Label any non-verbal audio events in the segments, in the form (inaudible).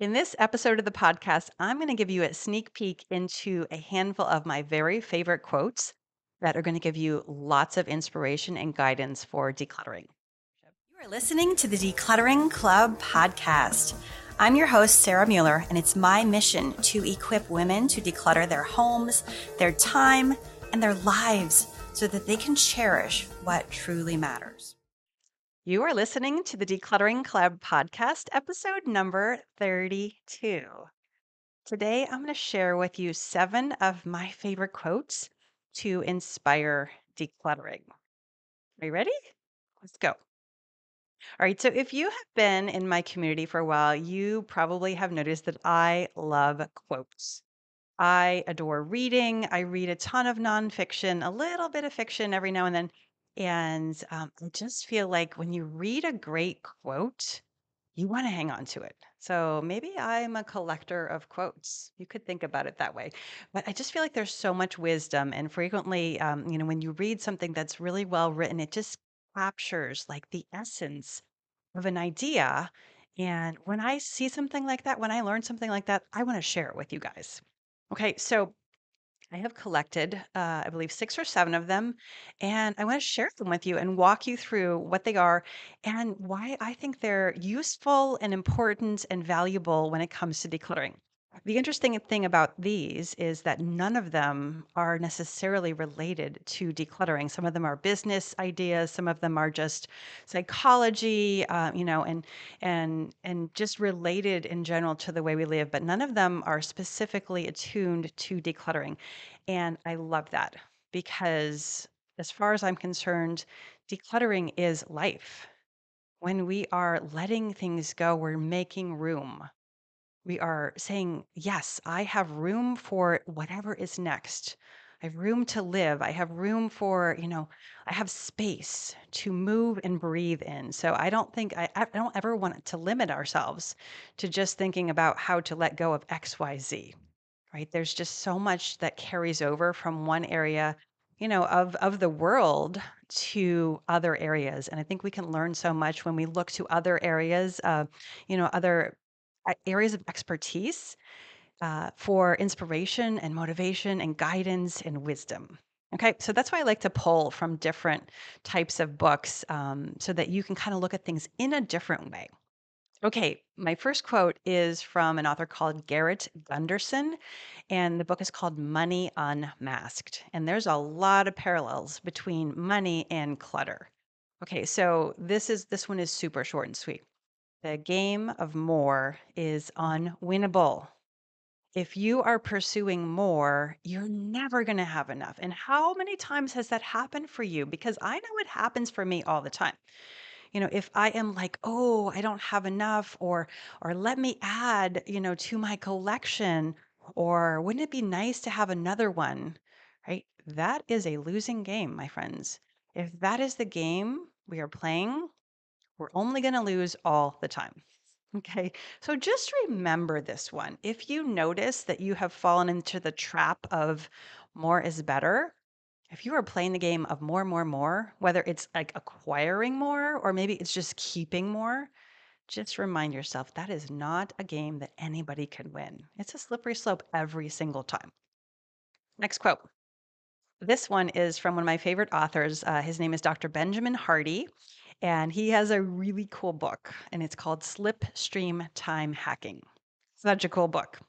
In this episode of the podcast, I'm going to give you a sneak peek into a handful of my very favorite quotes that are going to give you lots of inspiration and guidance for decluttering. You are listening to the Decluttering Club podcast. I'm your host, Sarah Mueller, and it's my mission to equip women to declutter their homes, their time, and their lives so that they can cherish what truly matters. You are listening to the Decluttering Club podcast, episode number 32. Today, I'm going to share with you seven of my favorite quotes to inspire decluttering. Are you ready? Let's go. All right. So, if you have been in my community for a while, you probably have noticed that I love quotes. I adore reading. I read a ton of nonfiction, a little bit of fiction every now and then. And um, I just feel like when you read a great quote, you want to hang on to it. So maybe I'm a collector of quotes. You could think about it that way. But I just feel like there's so much wisdom. And frequently, um, you know, when you read something that's really well written, it just captures like the essence of an idea. And when I see something like that, when I learn something like that, I want to share it with you guys. Okay, so I have collected, uh, I believe, six or seven of them, and I want to share them with you and walk you through what they are and why I think they're useful and important and valuable when it comes to decluttering. The interesting thing about these is that none of them are necessarily related to decluttering. Some of them are business ideas, some of them are just psychology, uh, you know, and and and just related in general to the way we live. But none of them are specifically attuned to decluttering, and I love that because, as far as I'm concerned, decluttering is life. When we are letting things go, we're making room we are saying, yes, I have room for whatever is next. I have room to live. I have room for, you know, I have space to move and breathe in. So I don't think I, I don't ever want to limit ourselves to just thinking about how to let go of X, Y, Z. Right? There's just so much that carries over from one area, you know, of of the world to other areas. And I think we can learn so much when we look to other areas, uh, you know, other areas of expertise uh, for inspiration and motivation and guidance and wisdom. Okay, so that's why I like to pull from different types of books um, so that you can kind of look at things in a different way. Okay, my first quote is from an author called Garrett Gunderson, and the book is called Money Unmasked. And there's a lot of parallels between money and clutter. Okay, so this is this one is super short and sweet. The game of more is unwinnable. If you are pursuing more, you're never going to have enough. And how many times has that happened for you? Because I know it happens for me all the time. You know, if I am like, "Oh, I don't have enough," or or let me add, you know, to my collection, or wouldn't it be nice to have another one, right? That is a losing game, my friends. If that is the game we are playing, we're only going to lose all the time. (laughs) Okay, so just remember this one. If you notice that you have fallen into the trap of more is better, if you are playing the game of more, more, more, whether it's like acquiring more or maybe it's just keeping more, just remind yourself that is not a game that anybody can win. It's a slippery slope every single time. Next quote. This one is from one of my favorite authors. Uh, his name is Dr. Benjamin Hardy, and he has a really cool book, and it's called Slipstream Time Hacking. Such a cool book.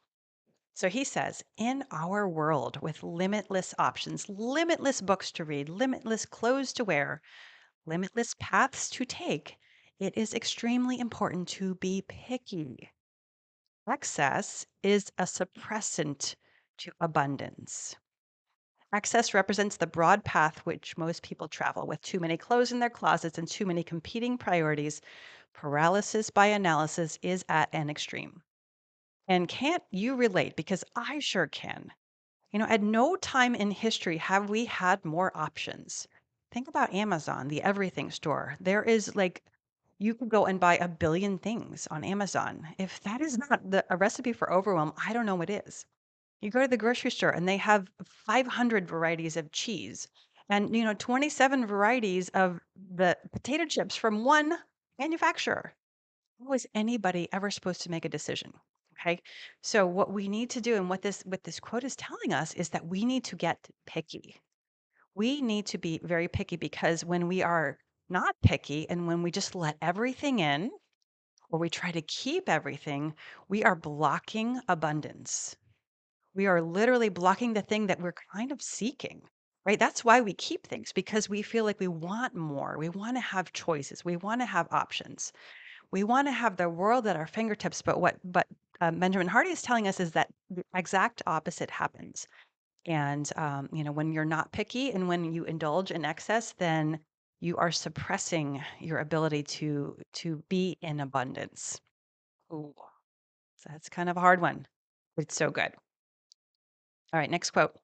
So he says, in our world with limitless options, limitless books to read, limitless clothes to wear, limitless paths to take, it is extremely important to be picky. Excess is a suppressant to abundance. Excess represents the broad path which most people travel with too many clothes in their closets and too many competing priorities. Paralysis by analysis is at an extreme. And can't you relate? Because I sure can. You know, at no time in history have we had more options. Think about Amazon, the everything store. There is like, you could go and buy a billion things on Amazon. If that is not the, a recipe for overwhelm, I don't know what is. You go to the grocery store and they have 500 varieties of cheese and, you know, 27 varieties of the potato chips from one manufacturer. Is anybody ever supposed to make a decision? Okay. So what we need to do and what this what this quote is telling us is that we need to get picky. We need to be very picky because when we are not picky and when we just let everything in or we try to keep everything, we are blocking abundance. We are literally blocking the thing that we're kind of seeking. Right? That's why we keep things because we feel like we want more. We want to have choices. We want to have options. We want to have the world at our fingertips, but what but uh, Benjamin Hardy is telling us is that the exact opposite happens. And um, you know, when you're not picky and when you indulge in excess, then you are suppressing your ability to to be in abundance. Ooh, so that's kind of a hard one. It's so good. All right, next quote.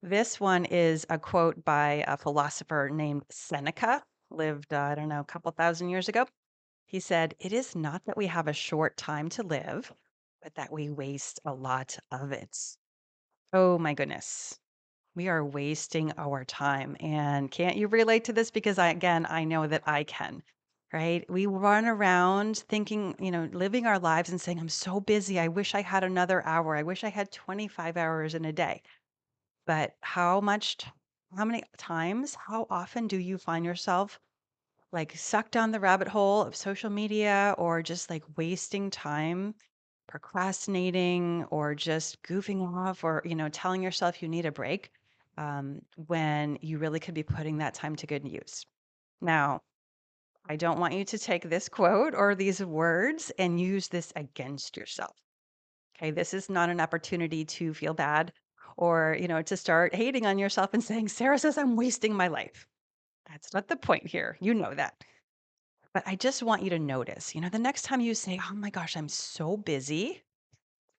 This one is a quote by a philosopher named Seneca, lived, uh, I don't know, a couple thousand years ago. He said, It is not that we have a short time to live, but that we waste a lot of it. Oh my goodness. We are wasting our time. And can't you relate to this? Because I, again, I know that I can, right? We run around thinking, you know, living our lives and saying, I'm so busy. I wish I had another hour. I wish I had 25 hours in a day. But how much, how many times, how often do you find yourself like sucked down the rabbit hole of social media or just like wasting time procrastinating or just goofing off or you know telling yourself you need a break um, when you really could be putting that time to good use now i don't want you to take this quote or these words and use this against yourself okay this is not an opportunity to feel bad or you know to start hating on yourself and saying sarah says i'm wasting my life that's not the point here you know that but I just want you to notice, you know, the next time you say, "Oh my gosh, I'm so busy,"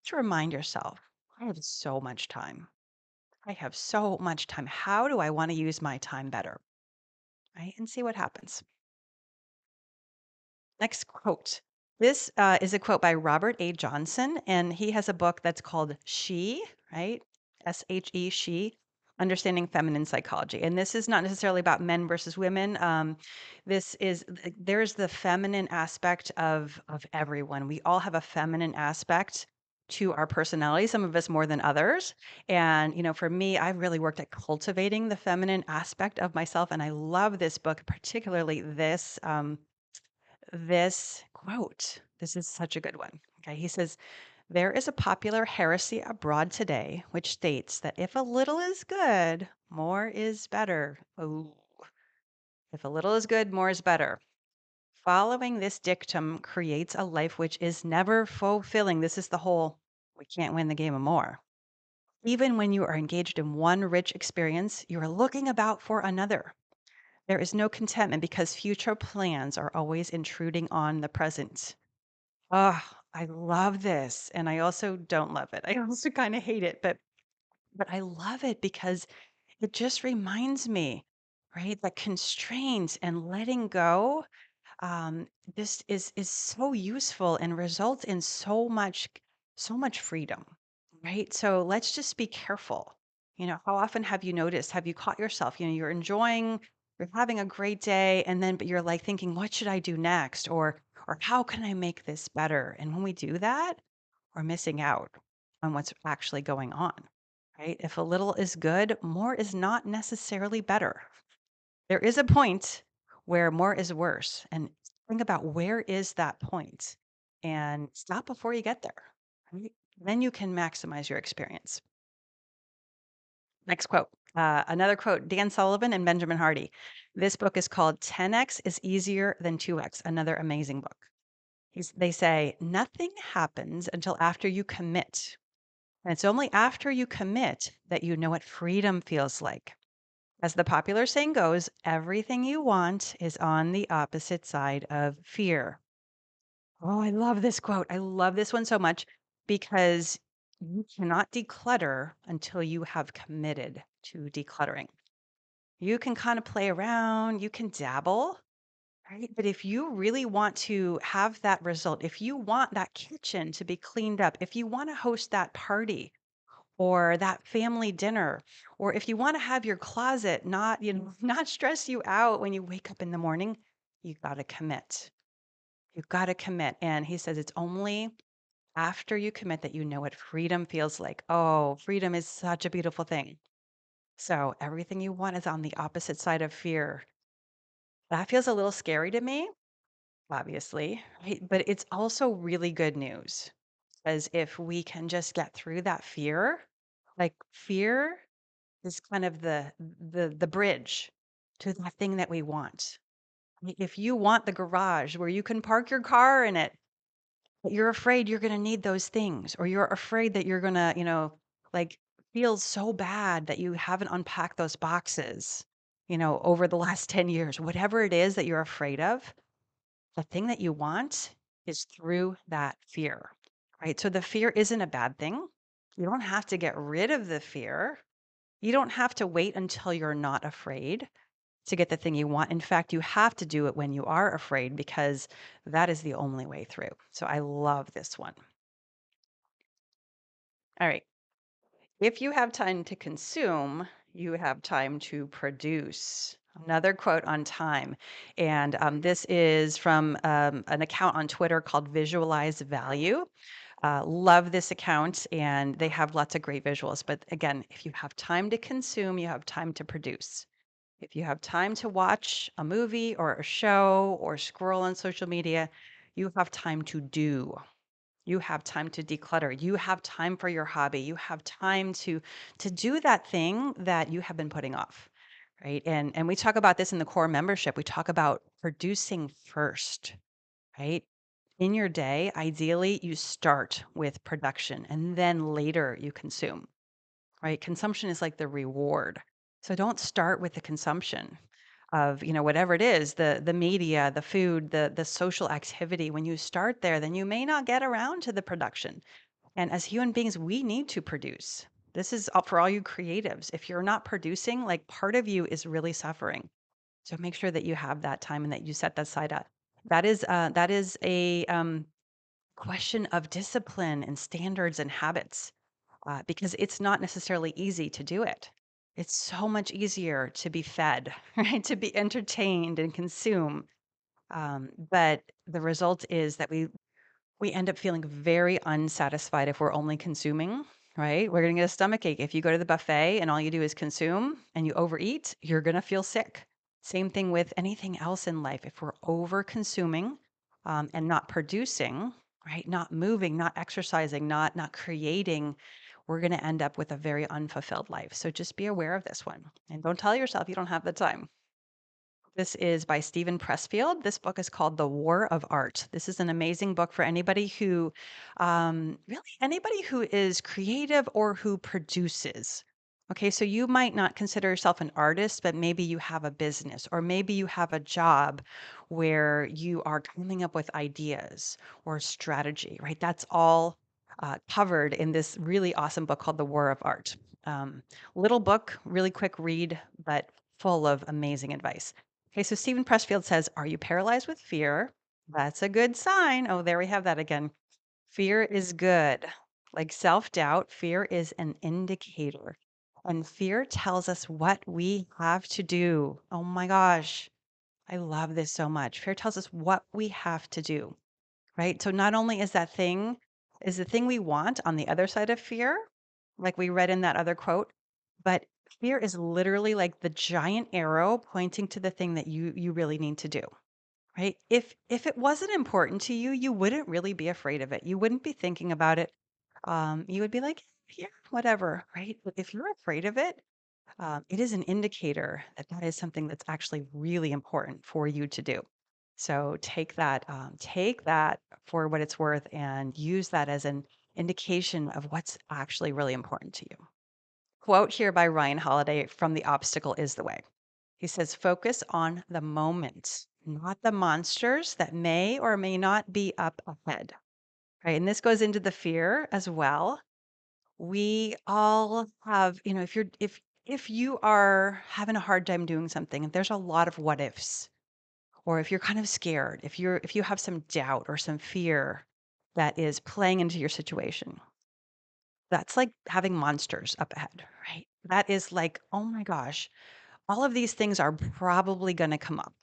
just remind yourself, "I have so much time. I have so much time. How do I want to use my time better?" Right? And see what happens. Next quote. This uh, is a quote by Robert A. Johnson, and he has a book that's called She, right? S H E, She, Understanding Feminine Psychology. And this is not necessarily about men versus women. Um, this is there's the feminine aspect of of everyone. We all have a feminine aspect to our personality. Some of us more than others. And you know, for me, I've really worked at cultivating the feminine aspect of myself, and I love this book, particularly this. Um, this quote. This is such a good one. Okay. He says, There is a popular heresy abroad today which states that if a little is good, more is better. Oh, if a little is good, more is better. Following this dictum creates a life which is never fulfilling. This is the whole we can't win the game of more. Even when you are engaged in one rich experience, you are looking about for another. There is no contentment because future plans are always intruding on the present. Oh, I love this, and I also don't love it. I also kinda hate it, but but I love it because it just reminds me, right, that constraints and letting go, um, this is is so useful and results in so much so much freedom, right? So let's just be careful. You know, how often have you noticed, have you caught yourself, you know, you're enjoying, you're having a great day, and then but you're like thinking, what should I do next? Or or how can I make this better? And when we do that, we're missing out on what's actually going on, right? If a little is good, more is not necessarily better. There is a point where more is worse. And think about where is that point and stop before you get there. Then you can maximize your experience. Next quote. Uh, another quote Dan Sullivan and Benjamin Hardy. This book is called 10x is easier than 2x, another amazing book. He's, they say nothing happens until after you commit. And it's only after you commit that you know what freedom feels like. As the popular saying goes, everything you want is on the opposite side of fear. Oh, I love this quote. I love this one so much because you cannot declutter until you have committed to decluttering. You can kind of play around, you can dabble, right? But if you really want to have that result, if you want that kitchen to be cleaned up, if you want to host that party or that family dinner, or if you want to have your closet not, you know, (laughs) not stress you out when you wake up in the morning, you got to commit. You've got to commit. And he says it's only after you commit that you know what freedom feels like. Oh, freedom is such a beautiful thing. So everything you want is on the opposite side of fear. That feels a little scary to me, obviously, right? But it's also really good news. As if we can just get through that fear, like fear is kind of the the the bridge to that thing that we want. If you want the garage where you can park your car in it, but you're afraid you're going to need those things, or you're afraid that you're going to, you know, like feel so bad that you haven't unpacked those boxes, you know, over the (laughs) last 10 years, whatever it is that you're afraid of, the thing that you want is through that fear, right? So the fear isn't a bad thing. You don't have to get rid of the fear. You don't have to wait until you're not afraid to get the thing you want. In fact, you have to do it when you are afraid because that is the only way through. So I love this one. All right. If you have time to consume, you have time to produce. Another quote on time. And um, this is from um, an account on Twitter called Visualize Value. Uh, love this account, and they have lots of great visuals. But again, if you have time to consume, you have time to produce. If you have time to watch a movie or a show or scroll on social media, you have time to do. You have time to declutter. You have time for your hobby. You have time to to do that thing that you have been putting off. Right? And and we talk about this in the core membership. We talk about producing first, right? In your day, ideally you start with production and then later you consume right? Consumption is like the reward. So don't start with the consumption of, you know, whatever it is, the the media, the food, the the social activity. When you start there, then you may not get around to the production. And as human beings, we need to produce. This is all- for all you creatives. If you're not producing, like part of you is really suffering. So make sure that you have that time and that you set that aside. Up. That is uh, that is a um, question of discipline and standards and habits uh, because it's not necessarily easy to do it. It's so much easier to be fed, (laughs) right? To be entertained and consume. Um, but the result is that we we end up feeling very unsatisfied if we're only consuming, right? We're gonna get a stomach ache. If you go to the buffet and all you do is consume and you overeat, you're gonna feel sick. Same thing with anything else in life. If we're over consuming um, and not producing, right? Not moving, not exercising, not not creating, we're gonna end up with a very unfulfilled life. So just be aware of this one. And don't tell yourself you don't have the time. This is by Steven Pressfield. This book is called The War of Art. This is an amazing book for anybody who, um, really, anybody who is creative or who produces. Okay, so you might not consider yourself an artist, but maybe you have a business, or maybe you have a job where you are coming up with ideas or strategy, right? That's all uh, covered in this really awesome book called The War of Art. Um, little book, really quick read, but full of amazing advice. Okay, so Steven Pressfield says, Are you paralyzed with fear? That's a good sign. Oh, there we have that again. Fear is good. Like self doubt, fear is an indicator. And fear tells us what we have to do. Oh my gosh, I love this so much. Fear tells us what we have to do, right? So not only is that thing, is the thing we want on the other side of fear, like we read in that other quote, but fear is literally like the giant arrow pointing to the thing that you you really need to do. Right? If if it wasn't important to you, you wouldn't really be afraid of it. You wouldn't be thinking about it. Um, you would be like, yeah, whatever, right? If you're afraid of it, um, it is an indicator that that is something that's actually really important for you to do. So take that, um, take that for what it's worth, and use that as an indication of what's actually really important to you. Quote here by Ryan Holiday from The Obstacle is the Way. He says, focus on the moment, not the monsters that may or may not be up ahead. Right. And this goes into the fear as well. We all have, you know, if you're, if, if you are having a hard time doing something, there's a lot of what ifs. Or if you're kind of scared, if you're, if you have some doubt or some fear that is playing into your situation, that's like having monsters up ahead, right? That is like, oh my gosh, all of these things are probably going to come up,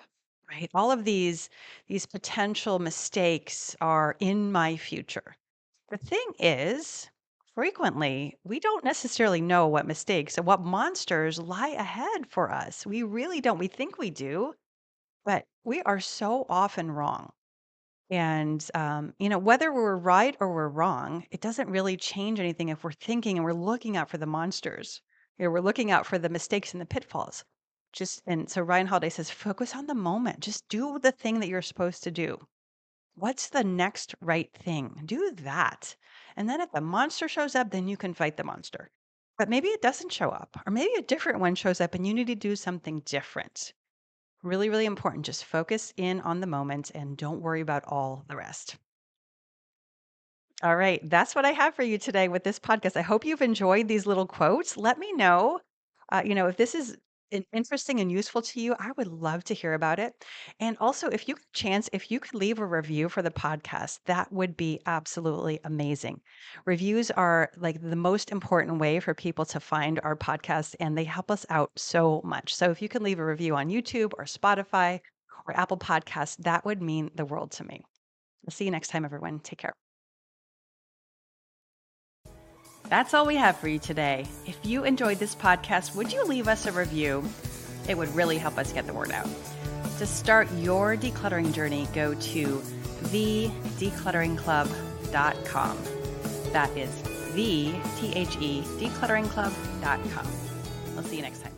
right? All of these these potential mistakes are in my future. The thing is, frequently we don't necessarily know what mistakes and what monsters lie ahead for us. We really don't. We think we do, but we are so often wrong. And, um, you know, whether we're right or we're wrong, it doesn't really change anything if we're thinking and we're looking out for the monsters. You know, we're looking out for the mistakes and the pitfalls. Just and so Ryan Holiday says, focus on the moment. Just do the thing that you're supposed to do. What's the next right thing? Do that. And then if the monster shows up, then you can fight the monster. But maybe it doesn't show up, or maybe a different one shows up and you need to do something different. Really, really important. Just focus in on the moment and don't worry about all the rest. All right. That's what I have for you today with this podcast. I hope you've enjoyed these little quotes. Let me know, uh, you know, if this is in- interesting and useful to you. I would love to hear about it. And also, if you could chance, if you could leave a review for the podcast, that would be absolutely amazing. Reviews are like the most important way for people to find our podcast, and they help us out so much. So if you can leave a review on YouTube or Spotify or Apple Podcasts, that would mean the world to me. I'll see you next time, everyone. Take care. That's all we have for you today. If you enjoyed this podcast, would you leave us a review? It would really help us get the word out. To start your decluttering journey, go to thedeclutteringclub.com. That is the T H E declutteringclub.com. We'll see you next time.